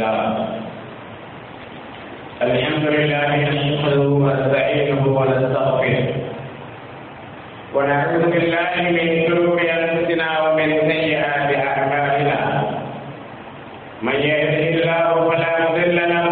الله الحمد لله نشكره ونستعينه ونستغفره. ونعوذ بالله من شرور أنفسنا ومن سيئات أعمالنا. من يهده الله فلا مضل له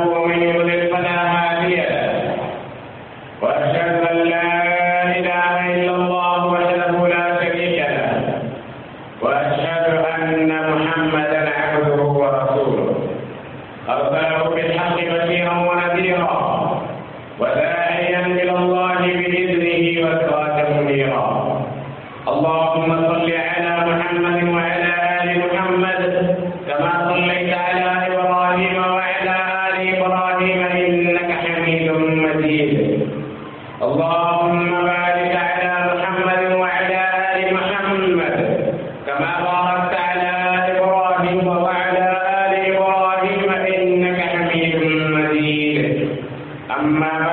أما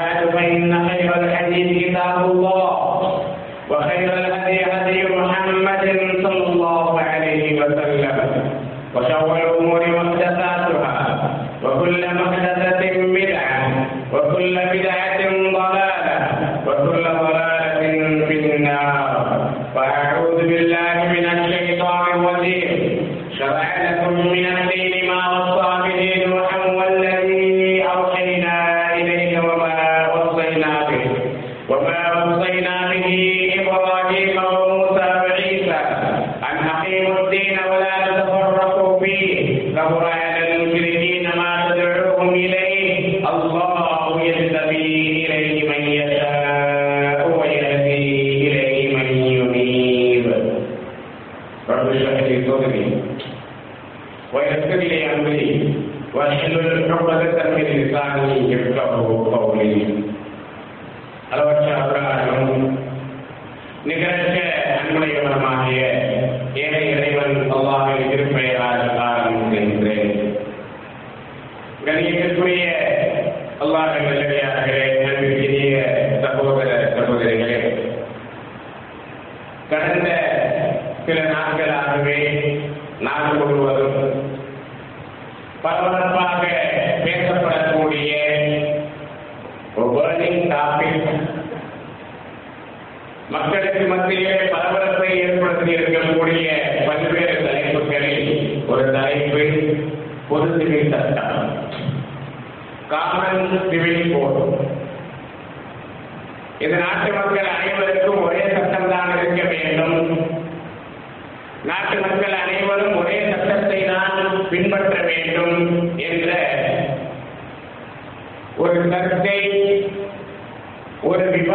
يفقهوا قولي. الله تعالى يوم نكرت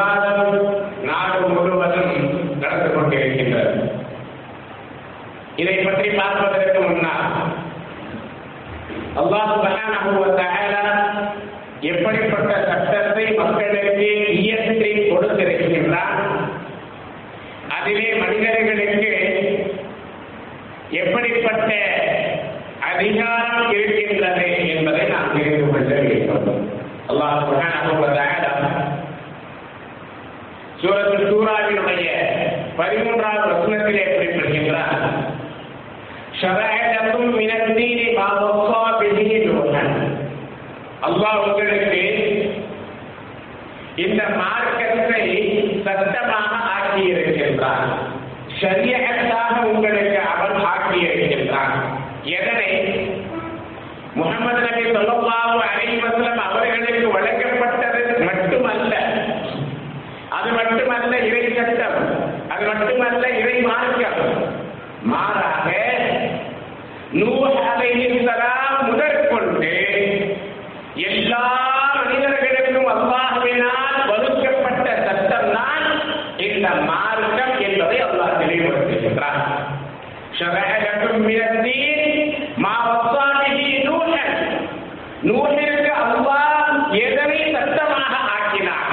விவாதம் நாடு முழுவதும் நடந்து கொண்டிருக்கின்றது இதை பற்றி பார்ப்பதற்கு முன்னால் அல்லாஹ் எப்படிப்பட்ட சட்டத்தை மக்களுக்கு இயற்றி கொடுத்திருக்கின்றார் அதிலே மனிதர்களுக்கு எப்படிப்பட்ட அதிகாரம் இருக்கின்றது என்பதை நாம் தெரிந்து கொள்ள வேண்டும். அல்லாஹ் பதிமூன்றாவது வசனத்திலே குறிப்பிடுகின்றார். ஷரஅலக்கும் மினத் தீனி மா வஸ்ஸா பிஹி நூஹன் அல்லாஹ் உங்களுக்கு இந்த மா மட்டும் அல்ல இவை மார்க்கம். மாறாக நூறு அலையிலாம் முதற்கொண்டு எல்லா மனிதர்களுக்கும் அல்லாஹுவினால் வகுக்கப்பட்ட சட்டம் தான் இந்த மார்க்கம் என்பதை அல்லாஹ் தெளிவுபடுத்துகின்றார் நூலிற்கு அல்லாஹ் எதனை சட்டமாக ஆக்கினார்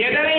எதனை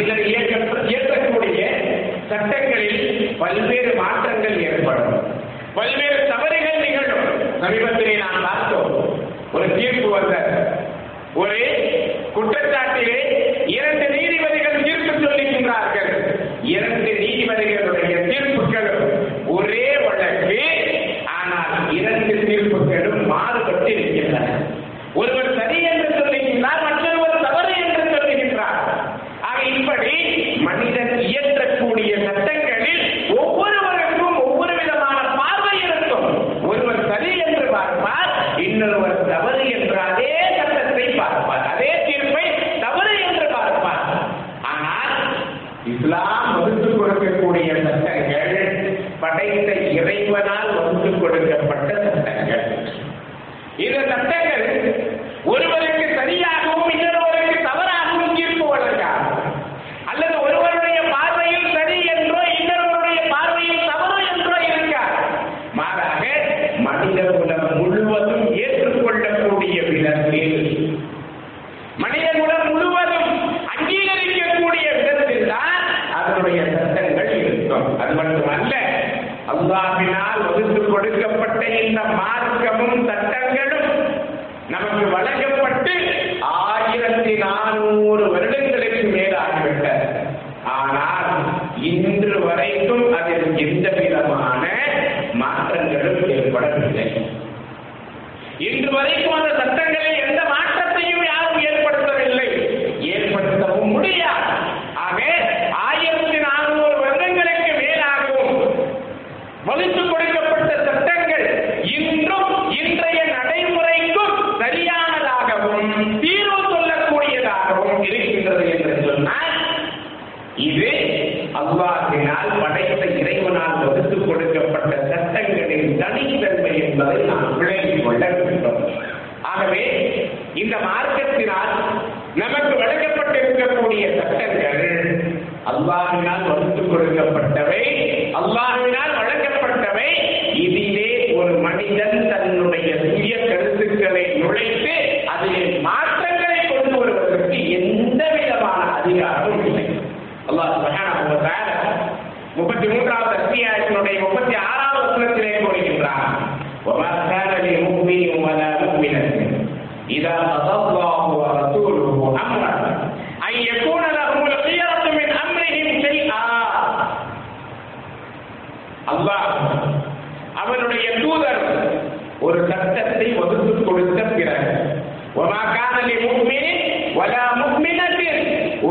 சிலர் இயக்க சட்டங்களில் பல்வேறு மாற்றங்கள் ஏற்படும். பல்வேறு தவறுகள் நிகழும். சமீபத்திலே நான் பார்த்தோம். ஒரு தீர்ப்பு வந்த ஒரு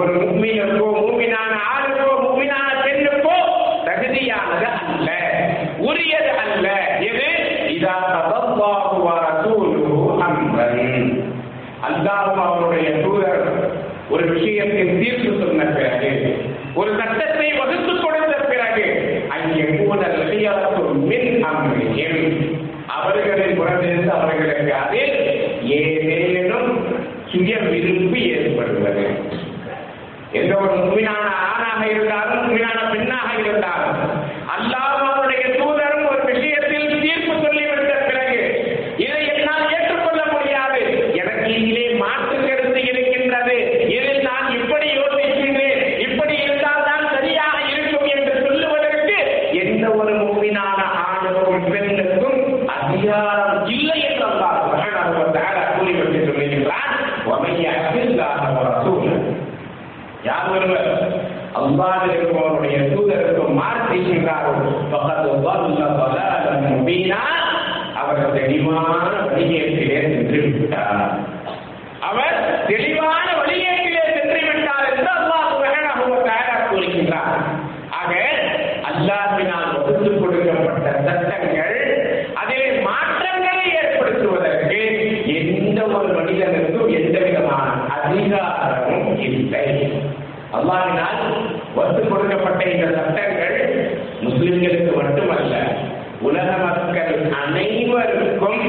ஒரு முக்மீனுக்கோ மூமினான ஆளுக்கோ மூமினான பெண்ணுக்கோ தகுதியானது அல்ல உரியது அல்ல. எது? இதா தபல்லாஹு அவருடைய தூதர் ஒரு விஷயத்தை தீர்ப்பு சொன்ன பிறகு ஒரு சட்டத்தை வகுத்து கொடுத்த பிறகு அங்கே கூடல் மின் அம்ரியும் அவர்களின் புறத்திலிருந்து அவர்களுக்கு அதில் ஏதேனும் சுய விருப்பு எந்த ஒரு உண்மையான ஆணாக இருந்தாலும் உண்மையான பெண்ணாக இருந்தாலும் அல்லாஹ் யார் ஒருவர் அல்லாஹிற்கும் அவருடைய தூதருக்கும் மாற்றிக்கின்றாரோ பக்கத்து முபீனா. அவர் தெளிவான வழிகேட்டிலே சென்று விட்டார். அவர் தெளிவான வழிகேட்டிலே சென்று விட்டார் என்று அல்லாஹ் சுப்ஹானஹு வ தஆலா கூறுகின்றார் ஆக அல்லாஹ்வினால் வகுத்து கொடுக்கப்பட்ட சட்டங்கள் அதில் மாற்றங்களை ஏற்படுத்துவதற்கு எந்த ஒரு மனிதனுக்கும் எந்த விதமான அதிகாரமும் இல்லை அல்லாஹினால் வகுத்து கொடுக்கப்பட்ட இந்த சட்டங்கள் முஸ்லிம்களுக்கு மட்டுமல்ல உலக மக்கள் அனைவருக்கும்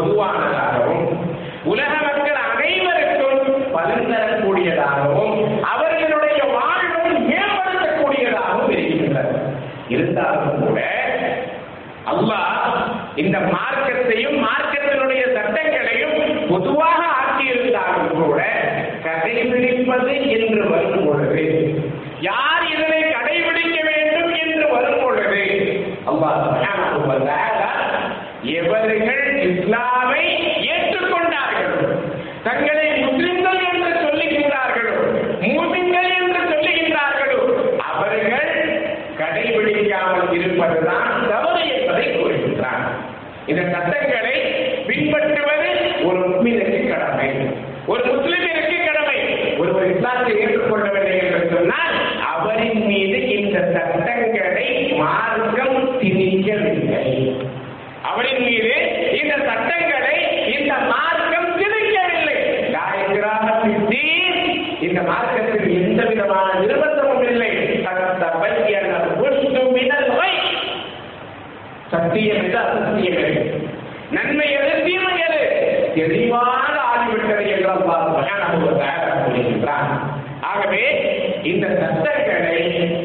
பொதுவானதாகவும் உலக மக்கள் அனைவருக்கும் பலன் கூடியதாகவும் அவர்களுடைய வாழ்வும் மேம்படுத்தக்கூடியதாகவும் இருக்கின்றது இருந்தாலும் கூட அல்லாஹ் இந்த மார்க்கத்தையும் மார்க்கத்தினுடைய சட்டங்களையும் பொதுவாக ஆக்கியிருந்தாலும் கூட கடைபிடிப்பது என்று வரும் பொழுது யார் இதனை கடைபிடிக்க வேண்டும் என்று வரும் பொழுது அல்லாஹ் எவர்கள் இஸ்லாமை ஏற்றுக்கொண்டார்கள் தங்களை முஸ்லிம்கள் என்று சொல்லுகின்றார்களோ மூமின்கள் என்று சொல்லுகின்றார்களோ அவர்கள் கடைபிடிக்காமல் இருப்பதுதான் தவறு என்பதை கூறுகின்றார். இந்த சட்டங்களை பின்பற்றுவது ஒரு முஸ்லிமிற்கு கடமை. ஒரு முஸ்லிமிற்கு கடமை. ஒருவர் இஸ்லாத்தை ஏற்றுக்கொள்ளவில்லை என்று சொன்னால் அவரின் மீது இந்த சட்டம்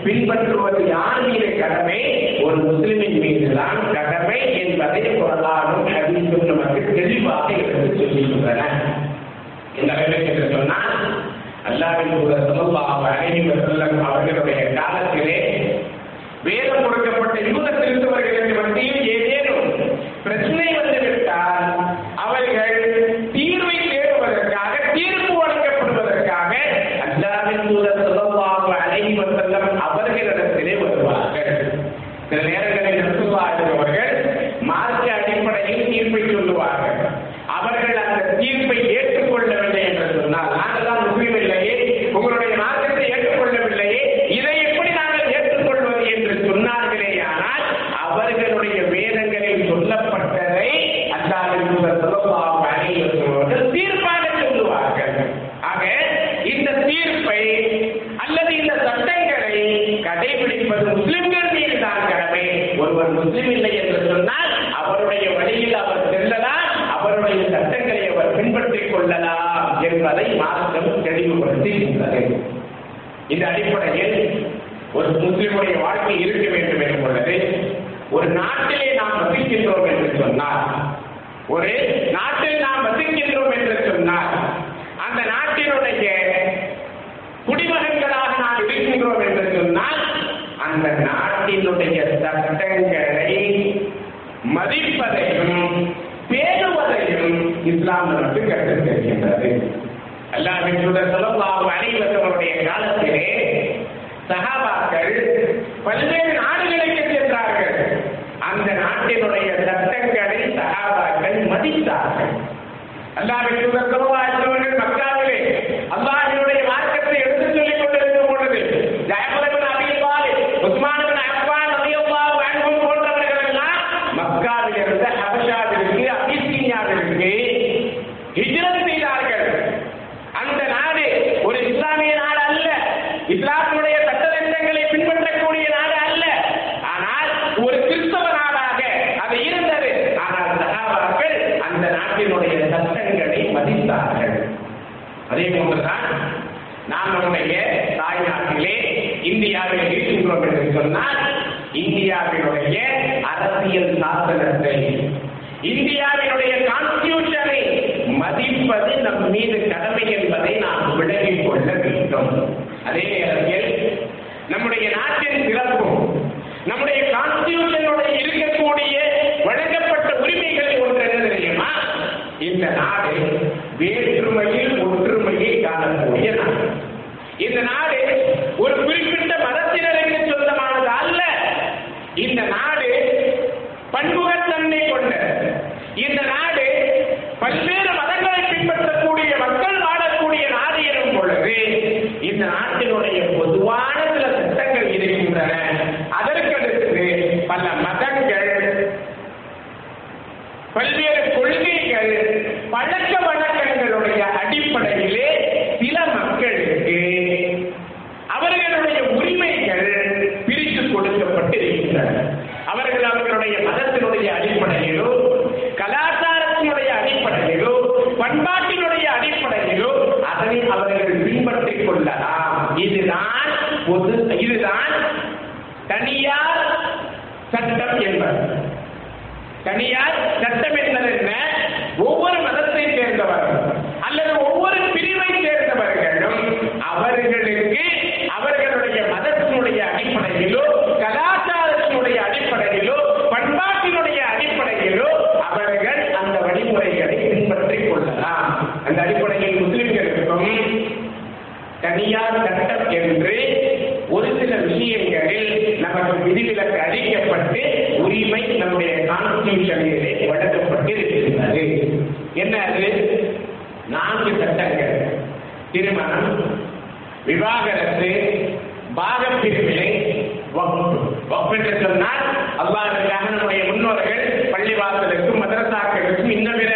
பின்பற்றுவது யார் மீது கடமை? ஒரு முஸ்லிமின் மீதுதான் கடமை என்பதை குரானும் ஹதீஸும் நமக்கு தெளிவாக எடுத்து சொல்லிக்கின்றன இந்த வேலை என்று சொன்னால் அல்லாவின் கூட சமூக அலைஹி அவர்களுடைய காலத்திலே வேதம் கொடுக்கப்பட்ட யூத கிறிஸ்தவர்களுக்கு மத்தியில் ஏதேனும் பிரச்சனை வந்துவிட்டால் அவர்கள் ஒருவர் முஸ்லிம் இல்லை என்று சொன்னால் அவருடைய வழியில் அவர் செல்லலாம் அவருடைய சட்டங்களை அவர் பின்பற்றிக் கொள்ளலாம் என்பதை மார்க்கம் தெளிவுபடுத்துகின்றது இந்த அடிப்படையில் ஒரு முஸ்லிமுடைய வாழ்க்கை இருக்க வேண்டும் என்று பொழுது ஒரு நாட்டிலே நாம் வசிக்கின்றோம் என்று சொன்னால் ஒரு நாட்டில் நாம் வசிக்கின்றோம் என்று சொன்னால் அந்த நாட்டினுடைய குடிமகன்களாக நாம் இருக்கின்றோம் என்று சொன்னால் அந்த நாட்டினுடைய சட்டங்களை மதிப்பதையும் பேணுவதையும் இஸ்லாம் நமக்கு கற்றுத் தருகின்றது அல்லாஹ்வின் தூதர் ஸல்லல்லாஹு காலத்திலே சகாபாக்கள் பல்வேறு நாடுகளுக்கு சென்றார்கள். அந்த நாட்டினுடைய சட்டங்களை சகாபாக்கள் மதித்தார்கள். அல்லாஹ்வின் மக்கள் பெருந்தன்மை கொண்ட இந்த நாடு பெரியார் சட்டம் என்று ஒரு சில விஷயங்களில் நமக்கு விதிவிலக்கு அளிக்கப்பட்டு உரிமை நம்முடைய கான்ஸ்டியூஷனிலே வழங்கப்பட்டு இருக்கின்றது என்ன அது நான்கு சட்டங்கள். திருமணம் விவாகரத்து பாகப்பிரிவினை என்று சொன்னால் அவ்வாறுக்காக நம்முடைய முன்னோர்கள் பள்ளிவாசலுக்கும் மதரசாக்களுக்கும் இன்னும் பிற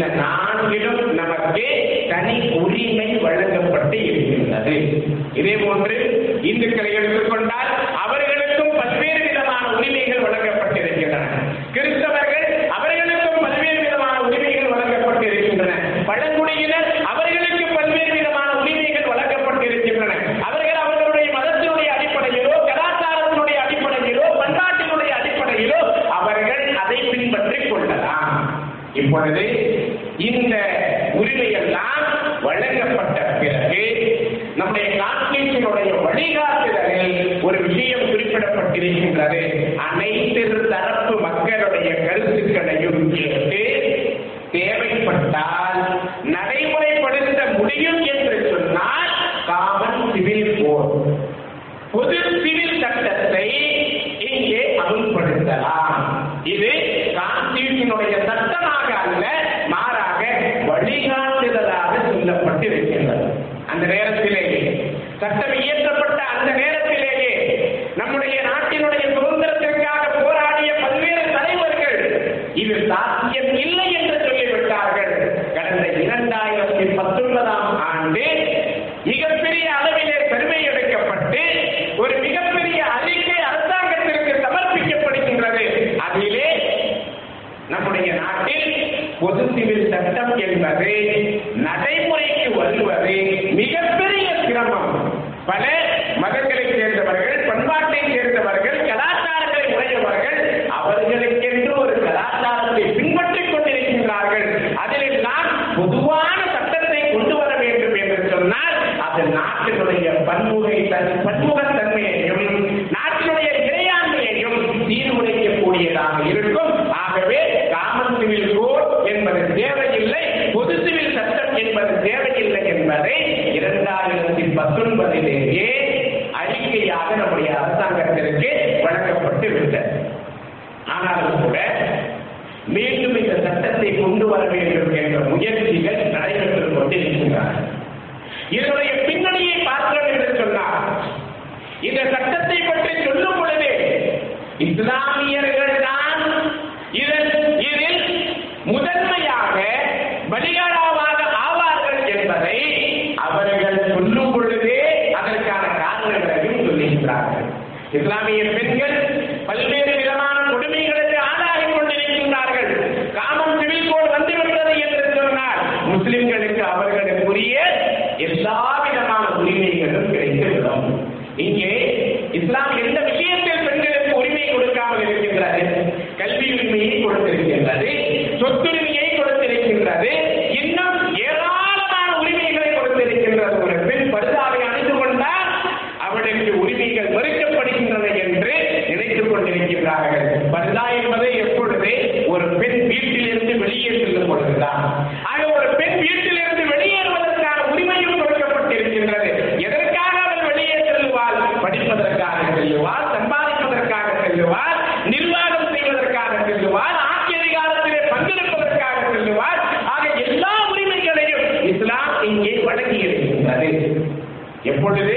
இந்த நான்கிலும் நமக்கு தனி உரிமை வழங்கப்பட்டு இருக்கின்றது. இதே போன்று இந்துக்களை எடுத்துக்கொண்டால் அவர்களுக்கும் பல்வேறு விதமான உரிமைகள் வழங்கப்பட்டிருக்கின்றன. கிறிஸ்தவர்கள் அவர்களுக்கும் பல்வேறு விதமான உரிமைகள் வழங்கப்பட்டிருக்கின்றன. பழங்குடியினர் அவர்களுக்கு பல்வேறு விதமான உரிமைகள் வழங்கப்பட்டிருக்கின்றன. அவர்கள் அவர்களுடைய மதத்தினுடைய அடிப்படையிலோ கலாச்சாரத்தினுடைய அடிப்படையிலோ பண்பாட்டினுடைய அடிப்படையிலோ அவர்கள் அதை பின்பற்றிக் கொள்ளலாம். இப்பொழுது சொல்லப்பட்டிருக்கின்றது அனைத்து தரப்பு மக்களுடைய கருத்துக்களையும் கேட்டு தேவைப்பட்டால் இஸ்லாமியர்கள் தான் இதில் முதன்மையாக பலிகடாவாக ஆவார்கள் என்பதை அவர்கள் சொல்லும் பொழுதே அதற்கான காரணங்களையும் சொல்லுகின்றார்கள். இஸ்லாமிய பெண்கள் பொழுது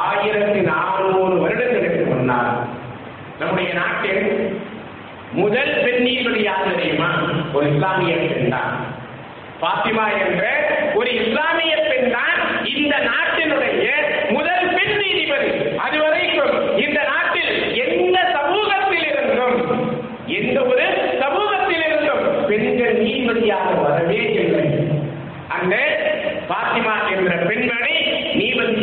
ஆயிரத்தி நானூறு வருடங்களுக்கு முன்னால் நம்முடைய நாட்டில் முதல் பெண் யார் தெரியுமா? ஒரு இஸ்லாமிய பெண் தான் பாத்திமா என்ற ஒரு இஸ்லாமிய பெண் தான் இந்த நாட்டினுடைய முதல் பெண் நீதிபதி. அதுவரைக்கும் இந்த நாட்டில் எந்த சமூகத்தில் இருந்தும் எந்த ஒரு சமூகத்தில் இருந்தும் பெண்கள் நீதிபதியாக வரவே இல்லை. அந்த பாத்திமா என்ற பெண்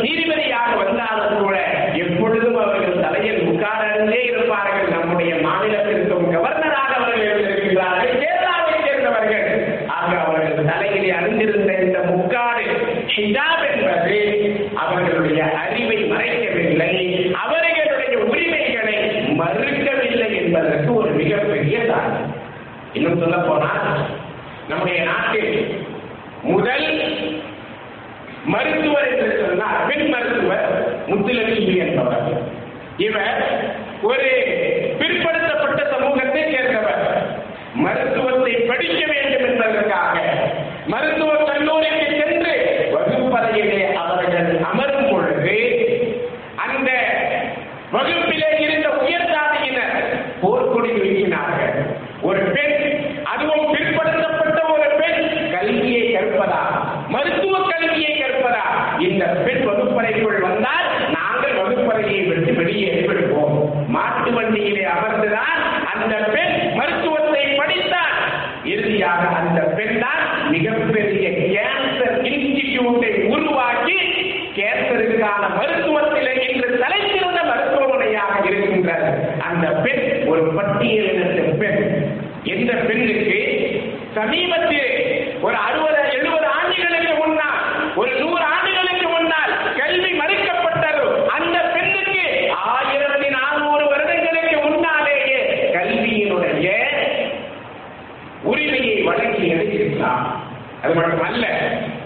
நீதிபதியாக வந்தாலும் கூட எப்பொழுதும் அவர்கள் தலையில் உட்கார்ந்தே இருப்பார்கள். நம்முடைய மாநிலத்திற்கும் கவர்னராக அவர்கள் இருந்திருக்கிறார்கள் கேரளாவை சேர்ந்தவர்கள். ஆக அவர்கள் தலையிலே அறிந்திருந்த இந்த முக்காடு ஹிஜாப் என்பது அவர்களுடைய அறிவை மறைக்கவில்லை. அவர்களுடைய உரிமைகளை மறுக்கவில்லை என்பதற்கு ஒரு மிகப்பெரிய சாதனை இன்னும் சொல்ல போனால் நம்முடைய நாட்டில் முதல் மருத்துவர் என்று சொன்னால் பெண் மருத்துவர் முத்துலட்சுமி என்பவர் இவர் ஒரு பிற்படுத்தப்பட்ட சமூகத்தை சேர்ந்தவர். மருத்துவத்தை படிக்க வேண்டும் என்பதற்காக மருத்துவ கல்லூரிக்கு சென்று வகுப்பறையிலே அவர்கள் அமரும் பொழுது அந்த வகுப்பிலே இருந்த உயர் சாதியினர் போர்க்கொடி வீசினார்கள் ஒரு பெண் அதுவும் பிற்படுத்தப்பட்ட ஒரு பெண் கல்வியை கற்பதா மருத்துவ கல்வியை கற்பதா இந்த பெண் வகுப்பறைக்குள் வந்தால் நாங்கள் வகுப்பறையை விட்டு வெளியே விடுவோம் மாட்டு வண்டியிலே அமர்ந்துதான் அந்த பெண் மருத்துவத்தை படித்தார் இறுதியாக அந்த பெண் தான் மிகப்பெரிய கேன்சர் இன்ஸ்டிடியூட்டை உருவாக்கி கேன்சருக்கான மருத்துவத்திலே இன்று தலைசிறந்த மருத்துவமனையாக இருக்கின்ற அந்த பெண் ஒரு பட்டியலினத்த பெண் எந்த பெண்ணுக்கு சமீபத்தில் ஒரு அறுபது எழுபது ஆண்டுகளுக்கு முன்னால் ஒரு நூறு ஆண்டு முன்னால் கல்வி மறுக்கப்பட்டது அந்த பெண்ணுக்கு ஆயிரத்தி நானூறு வருடங்களுக்கு முன்னாலேயே கல்வியினுடைய உரிமையை வழங்கி எடுத்திருக்கலாம் அது மட்டுமல்ல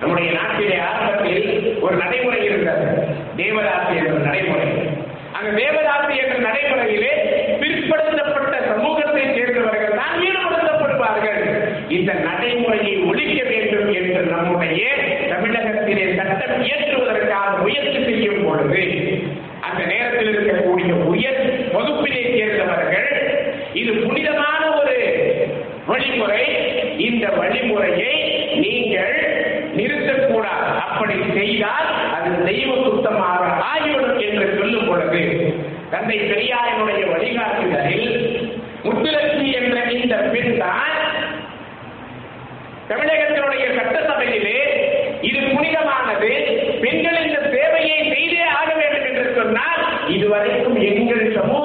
நம்முடைய நாட்டிலே ஆரம்பத்தில் ஒரு நடைமுறை இருந்தது தேவதாசி என்ற நடைமுறை அந்த தேவதாசி என்ற நடைமுறையிலே பிற்படுத்தப்பட்ட சமூகத்தை சேர்ந்தவர்கள் தான் ஈடுபடுத்தப்படுவார்கள் இந்த நடைமுறையை ஒழிக்க வேண்டும் என்று நம்முடைய தமிழகத்திலே சட்டம் இயற்றுவதற்கான முயற்சி செய்யும் பொழுது அந்த நேரத்தில் இருக்கக்கூடிய உயர் வகுப்பிலே சேர்ந்தவர்கள் இது புனிதமான ஒரு வழிமுறை. இந்த வழிமுறையை நீங்கள் நிறுத்தக்கூடாது. அப்படி செய்தால் அது தெய்வ சுத்தமாக ஆகிவிடும் என்று சொல்லும் பொழுது தந்தை பெரியாரினுடைய வழிகாட்டுதலில் முத்துலட்சுமி என்ற இந்த பெண் தான் தமிழகத்தினுடைய சட்டசபையிலே இது புனிதமானது. பெண்கள் இந்த சேவையை செய்தே ஆக வேண்டும் என்று சொன்னால் இதுவரைக்கும் எங்கள் சமூக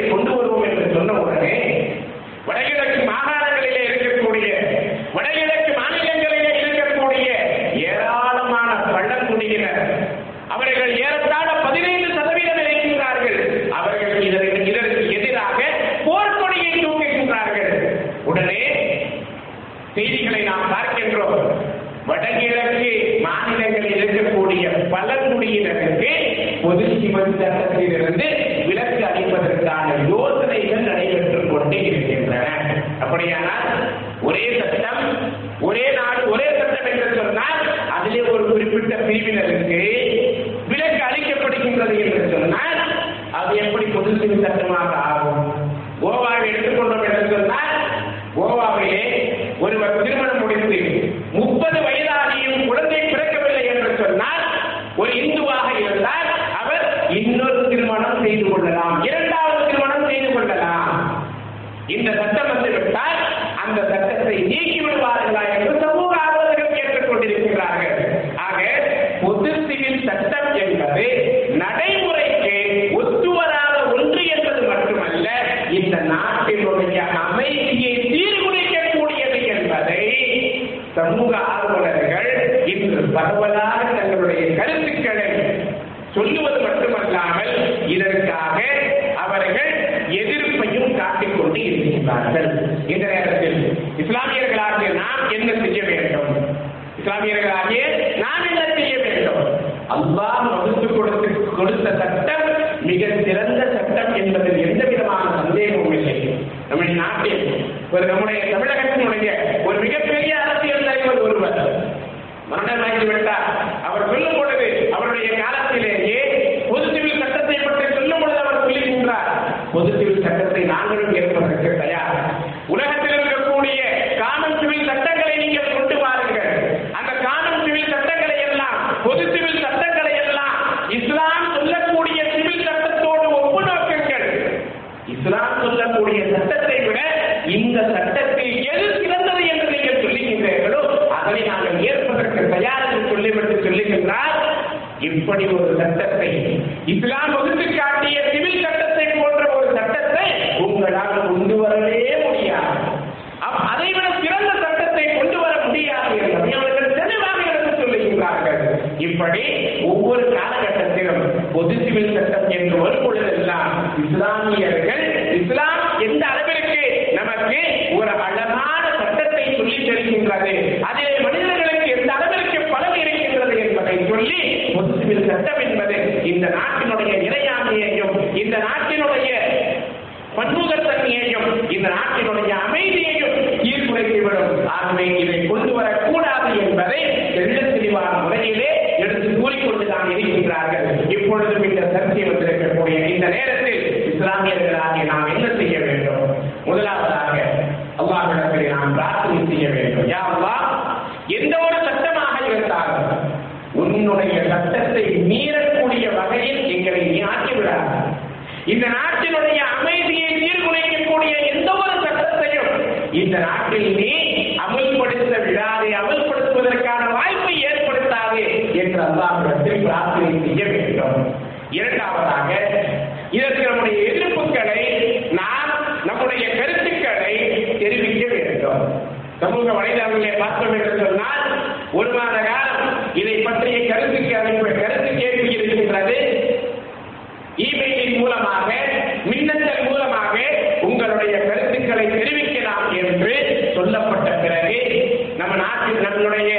இந்த சட்டத்தை கொண்டு வருவோம் என்று சொன்ன உடனே வடகிழக்கு மாகாணங்களிலே இருக்கக்கூடிய வடகிழக்கு மாநிலங்களிலே இருக்கக்கூடிய ஏராளமான பழங்குடியினர் அவர்கள் ஏறத்தாழ பதினைந்து சதவீதம் இருக்கின்றார்கள் அவர்கள் இதற்கு இதற்கு எதிராக போர்க்கொடியை தூக்குகின்றார்கள் உடனே செய்திகளை நாம் பார்க்கின்றோம் வடகிழக்கு மாநிலங்களில் இருக்கக்கூடிய பொது சிவன் சட்டத்திலிருந்து விலக்கு அளிப்பதற்கான யோசனைகள் நடைபெற்றுக் கொண்டே இருக்கின்றன அப்படியானால் ஒரே சட்டம் ஒரே நாடு ஒரே சட்டம் என்று சொன்னால் அதிலே ஒரு குறிப்பிட்ட பிரிவினருக்கு விலக்கு அளிக்கப்படுகின்றது என்று சொன்னால் அது எப்படி பொது சிவில் சட்டமாக ஆகும் கோவாவை எடுத்துக்கொண்டோம் என்று சொன்னால் கோவாவிலே ஒருவர் திருமணம் முடித்து முப்பது வயதாகியும் குழந்தை பிறக்கவில்லை என்று சொன்னால் ஒரு இந்துவாக இருந்தால் அவர் இன்னொரு திருமணம் செய்து கொள்ளலாம் இரண்டாவது திருமணம் செய்து கொள்ளலாம் இந்த சட்டம் வந்து விட்டால் அந்த சட்டத்தை நீக்கி விடுவார்களா செய்கிறார்கள் இந்த நேரத்தில் இஸ்லாமியர்களாகிய நாம் என்ன செய்ய வேண்டும்? இஸ்லாமியர்களாகிய நாம் என்ன செய்ய வேண்டும்? அல்லாஹ் வகுத்து கொடுத்து கொடுத்த சட்டம் மிக சிறந்த சட்டம் என்பதில் எந்த விதமான சந்தேகமும் இல்லை. நம்முடைய நாட்டில் ஒரு நம்முடைய தமிழகத்தினுடைய ஒரு மிகப்பெரிய அரசியல் தலைவர் ஒருவர் மரணமாகி விட்டார் அவர் சொல்லும் பொழுது அவருடைய காலத்திலேயே பொது சிவில் சட்டத்தை பற்றி சொல்லும் பொழுது அவர் சொல்லுகின்றார் பொது சிவில் சட்டத்தை நாங்களும் ஏற்பதற்கு தயார் உலகத்தில் இருக்கக்கூடிய காமன் சிவில் சட்டங்களை நீங்கள் கொண்டு வாருங்கள் அந்த காமன் சிவில் சட்டங்களை எல்லாம் பொது சிவில் சட்டங்களை எல்லாம் இஸ்லாம் சொல்லக்கூடிய சிவில் சட்டத்தோடு ஒப்பு நோக்குங்கள் இஸ்லாம் சொல்லக்கூடிய சட்டத்தை விட இந்த சட்டத்தில் எது சிறந்தது என்று நீங்கள் சொல்லுகின்றீர்களோ அதனை நாங்கள் ஏற்பதற்கு தயார் என்று சொல்லிவிட்டு சொல்லுகின்றார் அப்படி ஒரு சட்டத்தை. இஸ்லாம் வகுத்து காட்டிய சிவில் சட்டத்தை போன்ற ஒரு சட்டத்தை உங்களால் கொண்டு வரவே முடியாது. அதை விட சிறந்த சட்டத்தை கொண்டு வர முடியாது என்பதை அவர்கள் தெளிவாக எடுத்து சொல்லுகிறார்கள் இப்படி ஒவ்வொரு காலகட்டத்திலும் பொது சிவில் சட்டம் என்று வரும் பொழுதெல்லாம் இஸ்லாமியர்கள் இஸ்லாம் எந்த அளவில் ஆகவே இதை கொண்டு வரக்கூடாது என்பதை தெள்ள தெளிவான முறையிலே எடுத்து கூறிக்கொண்டுதான் இருக்கின்றார்கள். இப்பொழுதும் இந்த சர்ச்சை வந்திருக்கக்கூடிய இந்த நேரத்தில் இஸ்லாமியர்களாகிய நாம் என்ன செய்ய வேண்டும்? முதலாவதாக அல்லாஹிடத்தில் நாம் பிரார்த்தனை செய்ய வேண்டும். யா அல்லாஹ் எந்த ஒரு சட்டமாக இருந்தாலும் உன்னுடைய சட்டத்தை மீறக்கூடிய வகையில் எங்களை நீ ஆக்கிவிடாது. இந்த நாட்டினுடைய அமைதியை சீர்குலைக்கக்கூடிய எந்த ஒரு சட்டத்தையும் இந்த நாட்டில் நீ என்று அல்லாஹிடத்தில் பிரார்த்தனை செய்ய வேண்டும் இரண்டாவதாக இதற்கு நம்முடைய எதிர்ப்புகளை நாம் நம்முடைய கருத்துக்களை தெரிவிக்க வேண்டும். சமூக வலைதளங்களை பார்த்தோம் என்று சொன்னால் ஒரு மாத காலம் இதை பற்றிய கருத்துக்கு அனுப்ப கருத்து கேள்வி இருக்கின்றது. இமெயிலின் மூலமாக மின்னஞ்சல் மூலமாக உங்களுடைய கருத்துக்களை தெரிவிக்கலாம் என்று சொல்லப்பட்ட பிறகு நம்ம நாட்டில் நம்மளுடைய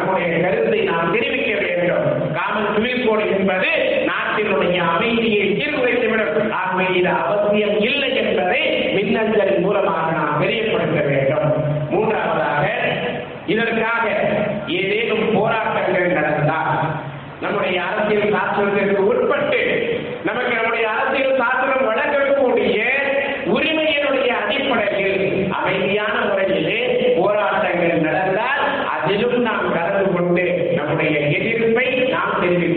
நம்முடைய கருத்தை நாம் தெரிவிக்க வேண்டும். காமன் சிவில் என்பது நாட்டினுடைய அமைதியை சீர்குலைத்துவிடும் ஆகவே இது அவசியம் இல்லை என்பதை மின்னஞ்சலின் மூலமாக நாம் தெரியப்படுத்த வேண்டும். மூன்றாவதாக இதற்காக ஏதேனும் போராட்டங்கள் நடந்தால் நம்முடைய அரசியல் சாஸ்திரத்திற்கு உட்பட்டு நமக்கு நம்முடைய அரசியல் சாஸ்திரம் வழங்கக்கூடிய உரிமையினுடைய அடிப்படையில் அமைதியான முறையிலே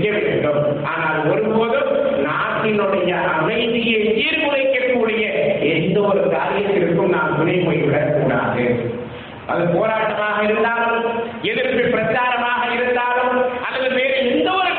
செய்ய வேண்டும். ஆனால் ஒருபோதும் நாட்டினுடைய அமைதியை சீர்குலைக்கக்கூடிய எந்த ஒரு காரியத்திற்கும் நாம் துணை போய்விடக் கூடாது அது போராட்டமாக இருந்தாலும் எதிர்ப்பு பிரச்சாரமாக இருந்தாலும் அல்லது வேறு எந்த ஒரு